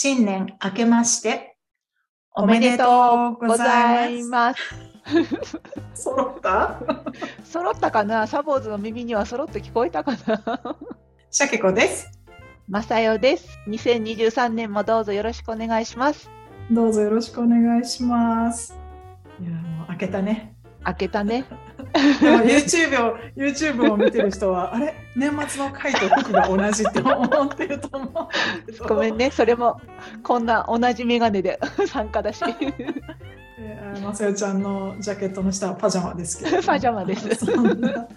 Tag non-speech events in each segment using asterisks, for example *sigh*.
新年明けましておめでとうございます。揃った？*laughs* 揃ったかな？サボーズの耳には揃って聞こえたかな？シャケ子です。まさよです。2023年もどうぞよろしくお願いします。どうぞよろしくお願いします。いや、もう明けたね。開けたね。*laughs* でも YouTube を YouTube を見てる人は、あれ？年末の回と時が同じって思ってると思う。ごめんね。それもこんな同じメガネで *laughs* 参加だし。えーまさよちゃんのジャケットの下はパジャマですけど、*laughs* パジャマです。*laughs* そんな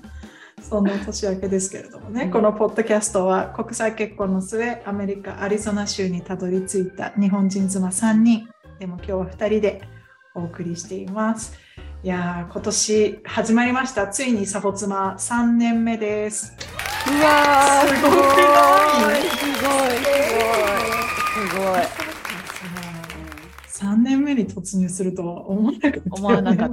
そんな年明けですけれどもね、うん。このポッドキャストは国際結婚の末アメリカ・アリゾナ州にたどり着いた日本人妻3人。でも今日は2人でお送りしていますいやー今年始まりましたついにサボ妻3年目ですうわーすごい？すごいすごいすごい。3年目に突入するとは思わなかった思わなかっ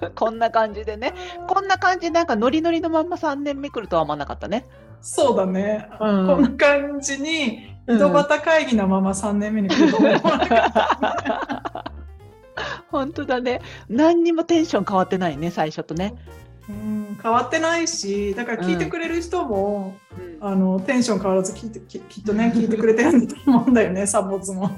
た。*laughs* こんな感じでね。こんな感じでなんかノリノリのまんま3年目来るとは思わなかったね。そうだね、うんこんな感じに井戸端会議のまま3年目に来ると思わなかった、*laughs* *laughs* 本当だね。何にもテンション変わってないね、最初とね。うん、変わってないしだから聞いてくれる人も、あのテンション変わらず聞いてききっとね聞いてくれてるんだと思うんだよね *laughs* サボツも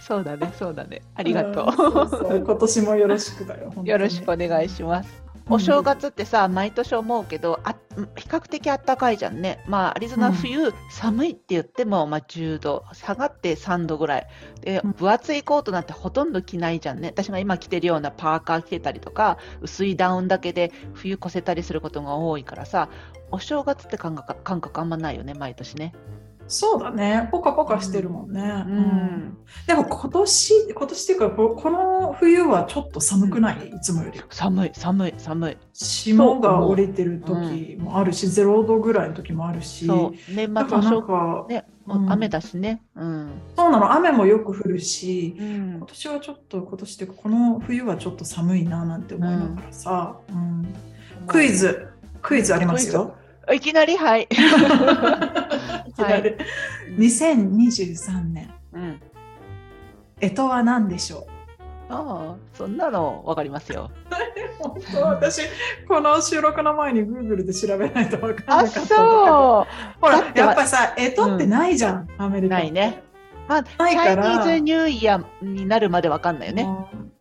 そうだね、そうだね。ありがとんそうそう今年もよろしくだよよろしくお願いします。お正月ってさ、毎年思うけど、あ比較的あったかいじゃんね。まあ、アリゾナ冬、寒いって言っても、まあ、10度、下がって3度ぐらい。でうん、分厚いコートなんてほとんど着ないじゃんね。私が今着てるようなパーカー着てたりとか、薄いダウンだけで冬越せたりすることが多いからさ、お正月って感覚感覚あんまないよね、毎年ね。そうだね。ポカポカしてるもんね、ううん。ん。でも今年今年っていうかここの冬はちょっと寒くない、いつもより。寒い、寒い、寒い。霜が降りてる時もあるし、ゼロ度ぐらいの時もあるし。そう、年だからなんかね、雨だしね。うん。そうなの。雨もよく降るし、うん。今年はちょっと今年っていうかこの冬はちょっと寒いななんて思いながらさ、うん。クイ。ズ。クイズありますよ。いきなり、はい。*laughs* いきなり2023年うん。干支は何でしょう？ああ、そんなのわかりますよ。本当私この収録の前に Google で調べないと分かんあ、なかったほらやっぱさ干支ってないじゃん、アメリう。カないね。まあ、チャイニーズニューイヤーになるまでわかんないよね。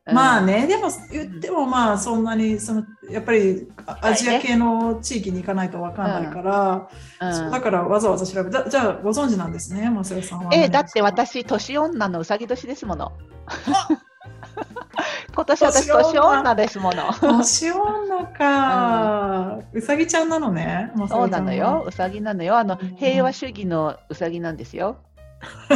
うんまあね、でも言ってもまあそんなにそのやっぱりあアジア系の地域に行かないと分かんないから、そうだうん。からわざわざ調べたじゃあご存知なんですね、マセオさんは。え、だって私、年女のうさぎ年ですもの。今年私、年女ですもの。年女か、うさぎちゃんなのね、そうなんのよ。。うさぎなのよ。あのうん、平和主義のうさぎなんですよ。*laughs*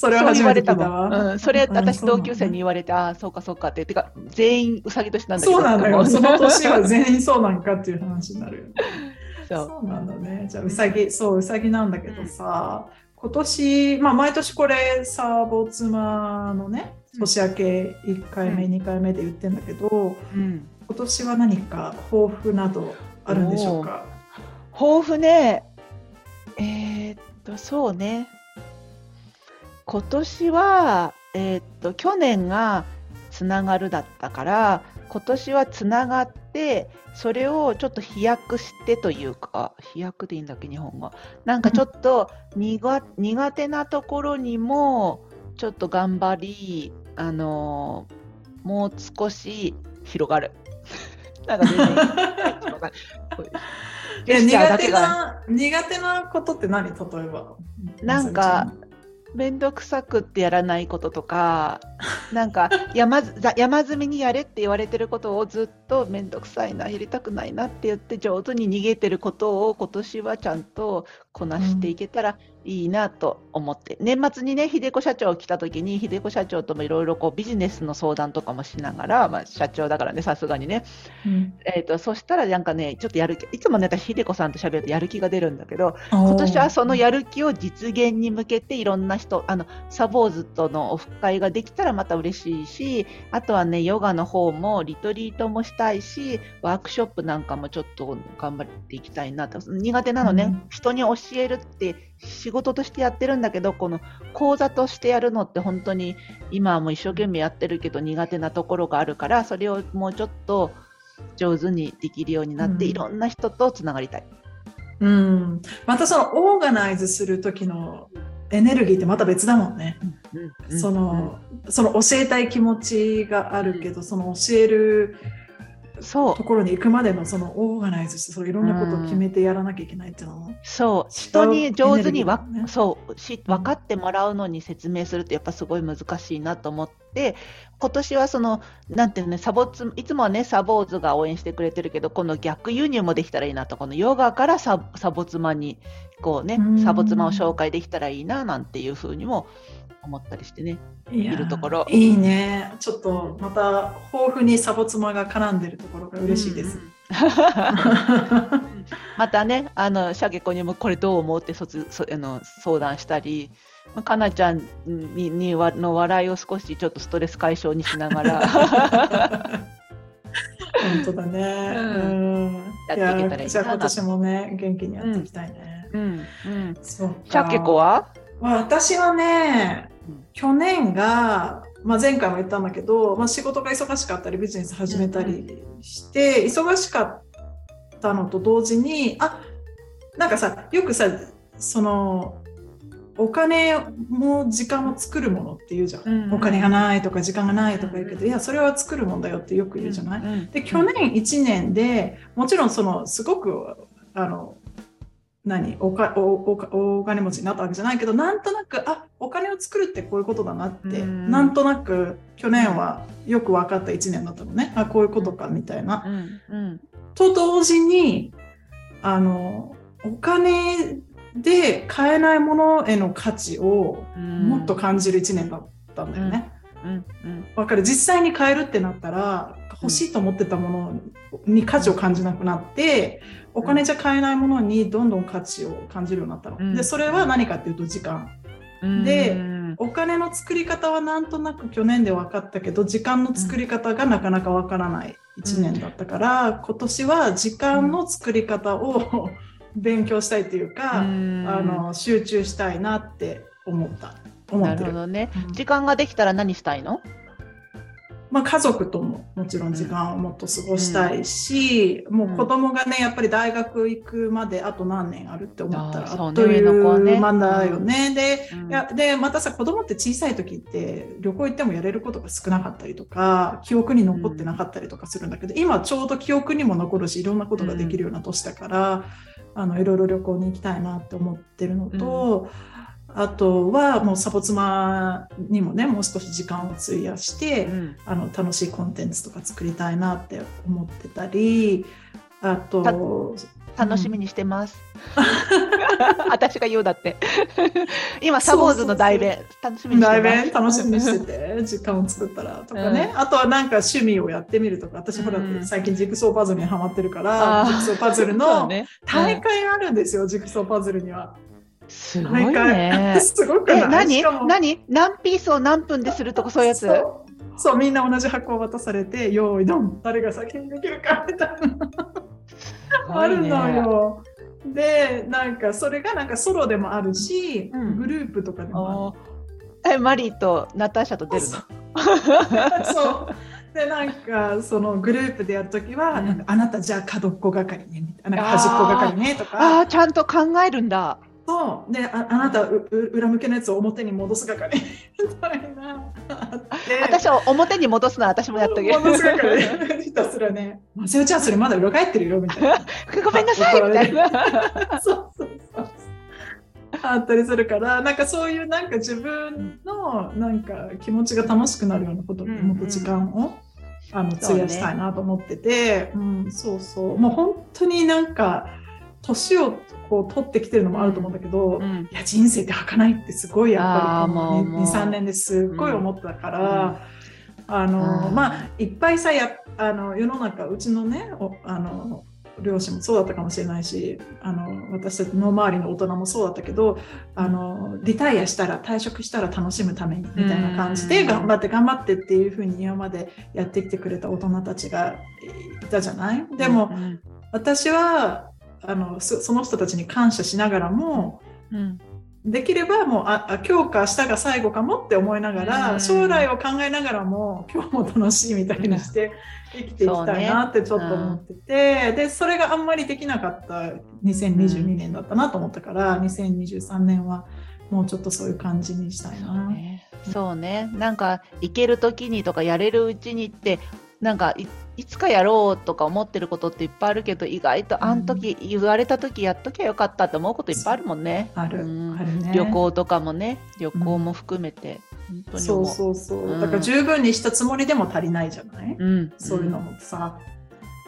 それは初そう言われためて聞いたわ。うん、それうん私同級生に言われて、ああ、そうかそうかって。てか、全員うさぎ年なんだけど。そうなんだよ。も *laughs* その年は全員そうなんかっていう話になるよね。*laughs* そう。そうなんだね。じゃあ、うさぎ、そう、うさぎなんだけどさ、今年、まあ、毎年これ、サーボ妻のね、年明け1回目、うん2回目で言ってんだけど、うん。今年は何か抱負などあるんでしょうか？抱負ね、えーっと、そうね。今年は、えーっと、去年がつながるだったから、今年はつながって、それをちょっと飛躍してというか、飛躍でいいんだっけ、日本語。なんかちょっと苦苦手なところにも、ちょっと頑張り、あのーもう少し広がる。*laughs* なんか全然 *laughs* 苦手な苦手なことって何？例えば。なんか面倒くさくってやらないこととか、なんか山 *laughs* 山積みにやれって言われてることをずっと面倒くさいな、やりたくないなって言って上手に逃げてることを今年はちゃんとこなしていけたらいいなと思って、年末にね、秀子社長来た時に、秀子社長ともいろいろこうビジネスの相談とかもしながら、まあ、社長だからね、さすがにね、うん。えー、とそしたらなんかね、ちょっとやる気、いつもね、私、秀子さんと喋るとやる気が出るんだけど、今年はそのやる気を実現に向けていろんな人、あのサボーズとのオフ会ができたらまた嬉しいし、あとはね、ヨガの方もリトリートもしたいし、ワークショップなんかもちょっと頑張っていきたいなと。苦手なのね、うん。人に教えるって仕事としてやってるんだけどこの講座としてやるのって本当に今はもう一生懸命やってるけど苦手なところがあるからそれをもうちょっと上手にできるようになって、うん、いろんな人とつながりたい。うん、またそのオーガナイズする時のエネルギーってまた別だもんね。うん、その、その教えたい気持ちがあるけど、その教えるそう。ところに行くまでのそのオーガナイズしてそういろんなことを決めてやらなきゃいけないっていうのは、う。ん、そう人に上手にわ、ね、そう。し分かってもらうのに説明するってやっぱすごい難しいなと思って今年はそのなんていうのねサボツいつもはねサボーズが応援してくれてるけどこの逆輸入もできたらいいなとこのヨガからササボ妻にこうねサボ妻を紹介できたらいいななんていうふうにも思ったりしてねいるところ。いいね。ちょっとまた豊富にサボ妻が絡んでるところが嬉しいです、うん、*laughs* またねあのシャゲ子にもこれどう思うってそつそあの相談したりかなちゃんににの笑いを少しちょっとストレス解消にしながら。*laughs* 本当だね、うん、やっていけたらいいな。じゃあ今年もね元気にやっていきたいね、うん。うん、そうシャケ子は？私はね去年が、まあ、前回も言ったんだけど、まあ、仕事が忙しかったりビジネス始めたりして、忙しかったのと同時にあなんかさよくさそのお金も時間も作るものって言うじゃん、うん、お金がないとか時間がないとか言うけど、いやそれは作るもんだよってよく言うじゃない、うんうん、で去年1年でもちろんそのすごくあの何？おかおおお金持ちになったわけじゃないけどなんとなくあお金を作るってこういうことだなって、ん、なんとなく去年はよく分かった1年だったのね。あこういうことかみたいな。うんうん、と同時にあのお金で買えないものへの価値をもっと感じる1年だったんだよね。うんうん、分かる？実際に買えるってなったら欲しいと思ってたものに価値を感じなくなって、お金じゃ買えないものにどんどん価値を感じるようになったの。うん、でそれは何かっていうと時間。うん、でお金の作り方はなんとなく去年で分かったけど時間の作り方がなかなか分からない1年だったから、今年は時間の作り方を *laughs* 勉強したいっていうか、あの集中したいなって思った。なるほどね、時間ができたら何したいの？まあ、家族とももちろん時間をもっと過ごしたいし、うん、もう子供がねやっぱり大学行くまであと何年あるって思ったらあっという間だよね。でうん、やでまたさ子供って小さい時って旅行行ってもやれることが少なかったりとか記憶に残ってなかったりとかするんだけど、うん、今ちょうど記憶にも残るしいろんなことができるような年だから、あのいろいろ旅行に行きたいなって思ってるのと。あとはもうサボ妻にもねもう少し時間を費やして、うん、あの楽しいコンテンツとか作りたいなって思ってたりあと楽しみにしてます。*laughs* 私が言うだって。*laughs* 今、サボーズの代弁、楽しみにしてます。楽しみにしてて、時間を作ったらとかね、うん、あとはなんか趣味をやってみるとか、私ほら、最近ジグソーパズルにはまってるから、ジグソーパズルの *laughs* 大会があるんですよ、ジグソーパズルには。すごいね。*laughs* すごくえ、何？何？何ピースを何分でするとかそういうやつ？そう。みんな同じ箱を渡されて、用意ドン、誰が先にできるかみたいな。ね、あるのよ。で、なんかそれがなんかソロでもあるし、うん、グループとかでもある。え、マリーとナターシャと出るの？*laughs* そう。でなんかそのグループでやるときは、うん、あなたじゃあ角っこ係ねみたいな端っこ係ねとか。ああちゃんと考えるんだそう。でああなた裏向けのやつを表に戻す係。みたいな私を表に戻すのは私もやっとけ *laughs* 戻す係。ひたすらね「せよちゃんそれまだ裏返ってるよ」みたいな。*laughs* ごめんなさいみたいな。*laughs* そうそうそう。あったりするからなんかそういうなんか自分のなんか気持ちが楽しくなるようなことにもっと時間を、あの費やしたいなと思ってて、うね、うん、そうそう。もう本当になんか年をこう取ってきてるのもあると思うんだけど、うん、いや人生って儚いってすごいやっぱり23年ですっごい思ったから、うん、あのまあいっぱいさやあの世の中うちのねあの両親もそうだったかもしれないしあの私たちの周りの大人もそうだったけどあのリタイアしたら退職したら楽しむためにみたいな感じで頑張って頑張ってっていうふうに今までやってきてくれた大人たちがいたじゃない？でも、私はあのその人たちに感謝しながらも、うん、できればもうああ今日か明日が最後かもって思いながら、うん。将来を考えながらも今日も楽しいみたいにして生きていきたいなってちょっと思ってて、でそれがあんまりできなかった2022年だったなと思ったから、2023年はもうちょっとそういう感じにしたいな。ね。そうね。なんか行ける時にとかやれるうちにってなんかいいつかやろうとか思ってることっていっぱいあるけど意外とあん時言われた時やっときゃよかったって思うこといっぱいあるもんね。ある、うん。あるね。旅行とかもね旅行も含めて、本当にそうそうそう、うん。だから十分にしたつもりでも足りないじゃない、うん、そういうのもさ。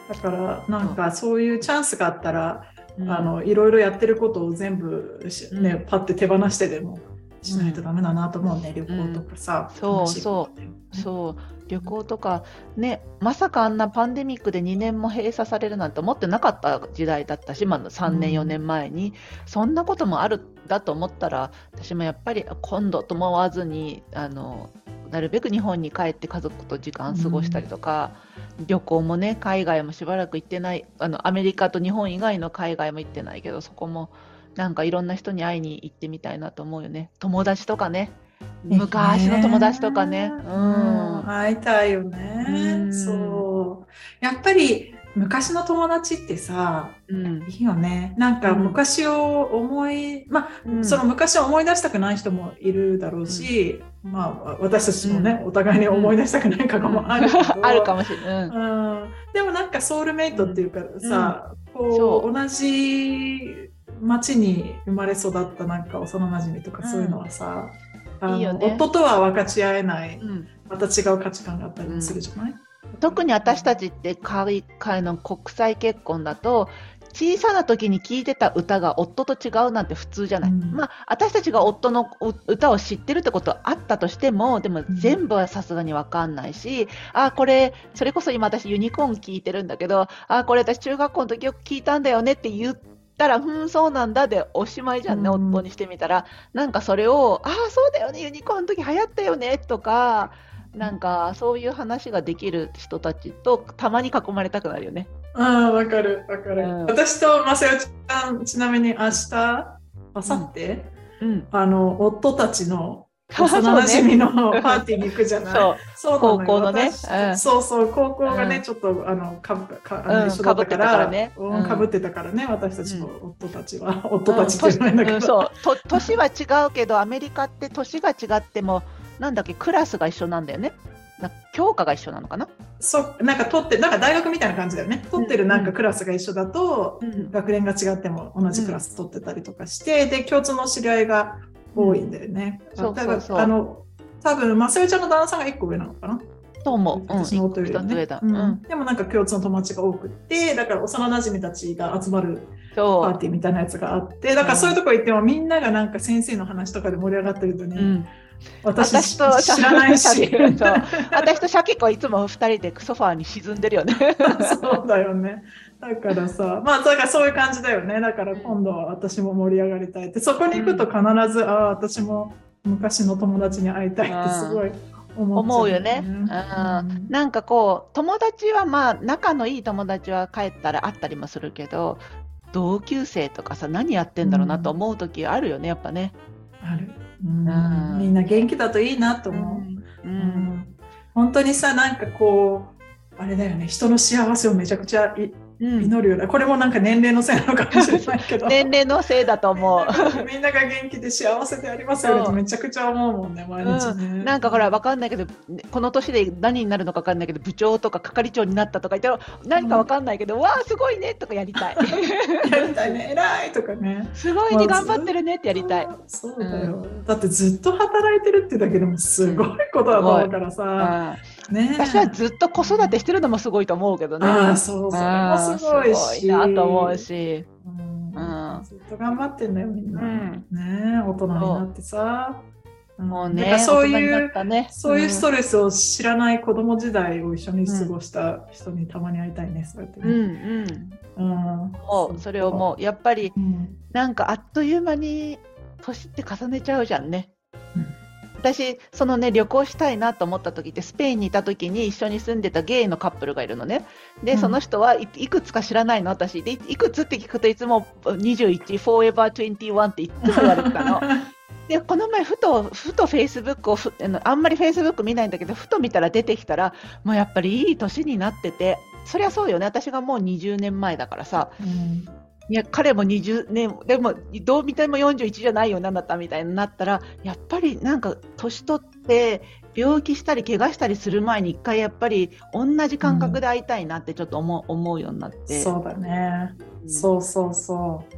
だからなんかそういうチャンスがあったら、うん。あのいろいろやってることを全部し、ねうん。パッて手放してでもしないとダメだなと思うね、旅行とかさ。そう楽しいことでそう旅行とかねまさかあんなパンデミックで2年も閉鎖されるなんて思ってなかった時代だったし、まあ、3年うん。4年前に、そんなこともあるんだと思ったら私もやっぱり今度と思わずにあのなるべく日本に帰って家族と時間過ごしたりとか、旅行もね海外もしばらく行ってないあのアメリカと日本以外の海外も行ってないけどそこもなんかいろんな人に会いに行ってみたいなと思うよね。友達とかね昔の友達とかね。うん。会いたいよね、うん。そう。やっぱり昔の友達ってさうん。いいよね。なんか昔を思い、まあうん。その昔を思い出したくない人もいるだろうし、まあ私たちもね、お互いに思い出したくない過去もある *laughs* あるかもしれない。でもなんかソウルメイトっていうかさ、こそう。同じ町に生まれ育ったなんか幼馴染とかそういうのはさ、いいよね。夫とは分かち合えないうん。また違う価値観があったりもするじゃない、特に私たちって海外の国際結婚だと小さな時に聴いてた歌が夫と違うなんて普通じゃない、うん。まあ私たちが夫の歌を知ってるってことはあったとしてもでもん。全部はさすがに分かんないし、あこれそれこそ今私ユニコーン聞いてるんだけどあこれ私中学校の時よく聞いたんだよねって言ったらうんそうなんだでおしまいじゃんね、うん夫にしてみたら。なんかそれをあそうだよねユニコーンの時流行ったよねとかなんかそういう話ができる人たちとたまに囲まれたくなるよね。ああ分かる分かる、うん。私とまさよちゃんちなみに明日明後日、うん、あの夫たちの幼馴染のパーティーに行くじゃない？そう。高校のね。そうそう高校がね、うん。ちょっとあのかぶかうん。あの一緒だったから被ってたかぶってたからね私たちの夫たちは、*laughs* 夫たちって言わないんだけど、と年は違うけどアメリカって年が違ってもなんだっけクラスが一緒なんだよね。な教科が一緒なのかな、そう。なんか取ってなんか大学みたいな感じだよね。取ってるなんかクラスが一緒だと、うん。学年が違っても同じクラス取ってたりとかして、で共通の知り合いが多いんだよね、そうそうそう。あの多分まさよちゃんの旦那さんが1個上なのかな？と思う、うん、私の夫よりはね。一つ上だ、ううん。んでもなんか共通の友達が多くってだから幼馴染たちが集まるパーティーみたいなやつがあってだからそういうとこ行ってもみんながなんか先生の話とかで盛り上がってるとね、うん、私私と知らないし。私とシャキ子いつも二人でソファーに沈んでるよね。そうだよね。だからさまあだからそういう感じだよね。だから今度は私も盛り上がりたいって。そこに行くと必ず、ああ私も昔の友達に会いたいってすごい思っちゃ思うよね。うん。うん。なんかこう友達はまあ仲のいい友達は帰ったら会ったりもするけど同級生とかさ何やってんだろうなと思う時あるよねやっぱね。ある、うん。うんみんな元気だといいなと思う、ううん。ん。本当にさなんかこうあれだよね。人の幸せをめちゃくちゃ祈るようなこれもなんか年齢のせいなのかもしれないけど。年齢のせいだと思う。みんなが元気で幸せでありますよめちゃくちゃ思うもんね毎日ね、なんかほらわかんないけどこの年で何になるのかわかんないけど部長とか係長になったとか言ったら何かわかんないけど、わあすごいねとかやりたい。*laughs* やりたいね。偉いとかね。すごいね頑張ってるねってやりたい。そうだよ、だってずっと働いてるってだけでもすごいことだと思うからうさ、んね。私はずっと子育てしてるのもすごいと思うけどね。ああそうそれもすごいし。なと思うし。うん。うん。ずっと頑張ってんだよみんな、うん。ね大人になってさ。ん。もうねそういうね。そういうストレスを知らない子供時代を一緒に過ごした人にたまに会いたいね、そうやってうんうね。ん。うん。それをもう。やっぱりうん。なんかあっという間に年って重ねちゃうじゃんね。私そのね旅行したいなと思った時ってスペインにいた時に一緒に住んでたゲイのカップルがいるのね。で、うん。その人はいいくつか知らないの私。でいいくつって聞くといつも21 forever 21っていつも言われてたの。*laughs* でこの前ふとふとフェイスブックをふあんまりフェイスブック見ないんだけどふと見たら出てきたらもうやっぱりいい年になってて。そりゃそうよね。私がもう20年前だからさ。うんいや彼も20年でもどう見ても41じゃないよなだったみたいになったらやっぱりなんか年取って病気したり怪我したりする前に一回やっぱり同じ感覚で会いたいなってちょっと思う,、思うようになってそうだね。うんそうそうそう。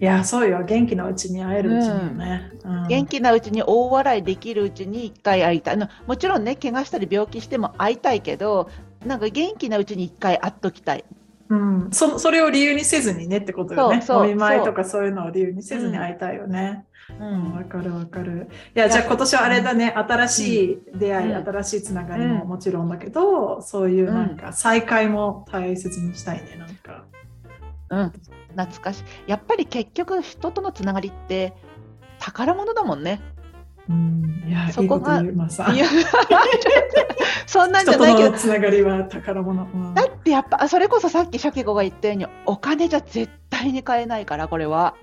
いや、そうよ。元気なうちに会えるうちによね。うん元気なうちに大笑いできるうちに一回会いたいあのもちろんね怪我したり病気しても会いたいけどなんか元気なうちに一回会っときたいうん、そそれを理由にせずにねってことよね。お見舞いとかそういうのを理由にせずに会いたいよね。ううん、わかるわかる。いや、じゃあ今年はあれだね、新しい出会い、うん。新しいつながりももちろんだけど、そういうなんか再会も大切にしたいね、なんか。うん、懐かしい。やっぱり結局人とのつながりって宝物だもんねうん、いや、そこが *laughs* そんなんじゃないけどながりは宝物。うん。だってやっぱあそれこそさっきシャケ子が言ったようにお金じゃ絶対に買えないからこれは、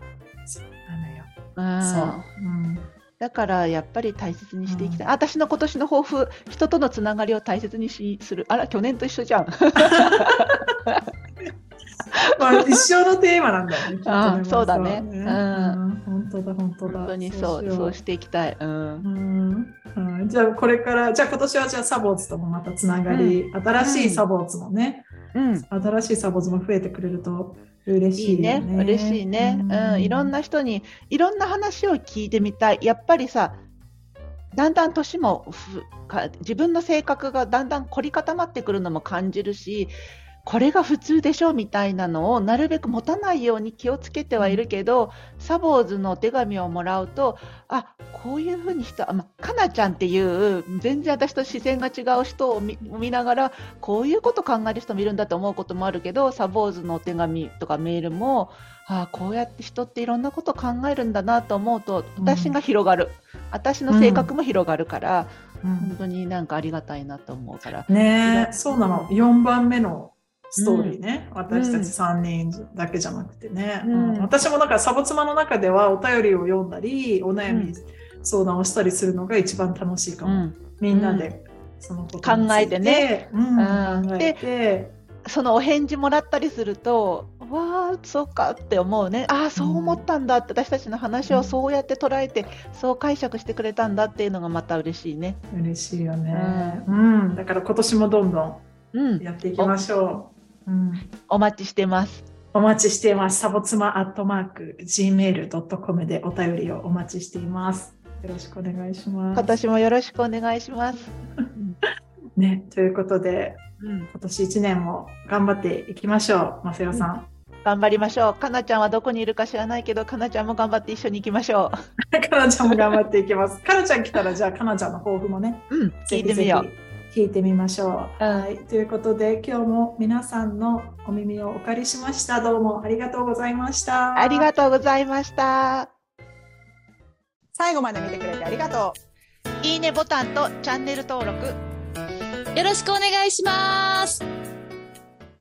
そうなのよ。うん、そう。うん。だからやっぱり大切にしていきたい、私の今年の抱負人とのつながりを大切にしする。あら去年と一緒じゃん *laughs* *laughs* まあ、一生のテーマなんだよね。あねそうだね。まあうん。本当だ、本当だ。本当にそうそうしていきたい、うん。うん。うん。じゃあこれからじゃあ今年はじゃあサボーツともまたつながり、新しいサボーツもね、うん、新しいサボーツも増えてくれると嬉しいいね。いよね。嬉しいね、うん。いろんな人にいろんな話を聞いてみたい。やっぱりさだんだん年もふか自分の性格がだんだん凝り固まってくるのも感じるしこれが普通でしょみたいなのをなるべく持たないように気をつけてはいるけど、サボーズのお手紙をもらうとあこういうふうにしたあ、まあ、かなちゃんっていう全然私と視線が違う人を見見ながらこういうこと考える人もいるんだと思うこともあるけどサボーズのお手紙とかメールもあこうやって人っていろんなこと考えるんだなと思うと私が広がる、私の性格も広がるから、うん。本当になんかありがたいなと思うから。ねえそうなの。4番目のストーリーね、ん。私たち3人だけじゃなくてね、うん。うん。私もなんかサボ妻の中ではお便りを読んだりお悩み相談をしたりするのが一番楽しいかも、うん。みんなでそのこと考えてね、うん。うん。考えて。そのお返事もらったりすると、わあ、そうかって思うね。ああ、そう思ったんだって、私たちの話をそうやって捉えて、そう解釈してくれたんだっていうのがまた嬉しいね。嬉しいよね、うん。だから今年もどんどん、やっていきましょう、うん、お待ちしてます。お待ちしていますサボ妻アットマーク gmail.com でお便りをお待ちしていますよろしくお願いします今年もよろしくお願いします。*laughs* ね、ということでうん、今年1年も頑張っていきましょう、マセオさん。頑張りましょう。かなちゃんはどこにいるか知らないけど、かなちゃんも頑張って一緒に行きましょ *laughs* かなちゃんも頑張っていきます。かなちゃん来たら、じゃあかなちゃんの抱負もね、う。うん、聞いてみよう。聞いてみましょう。うんはい、ということで、今日も皆さんのお耳をお借りしました。どうもありがとうございました。ありがとうございました。最後まで見てくれてありがとう。いいねボタンとチャンネル登録。よろしくお願いします。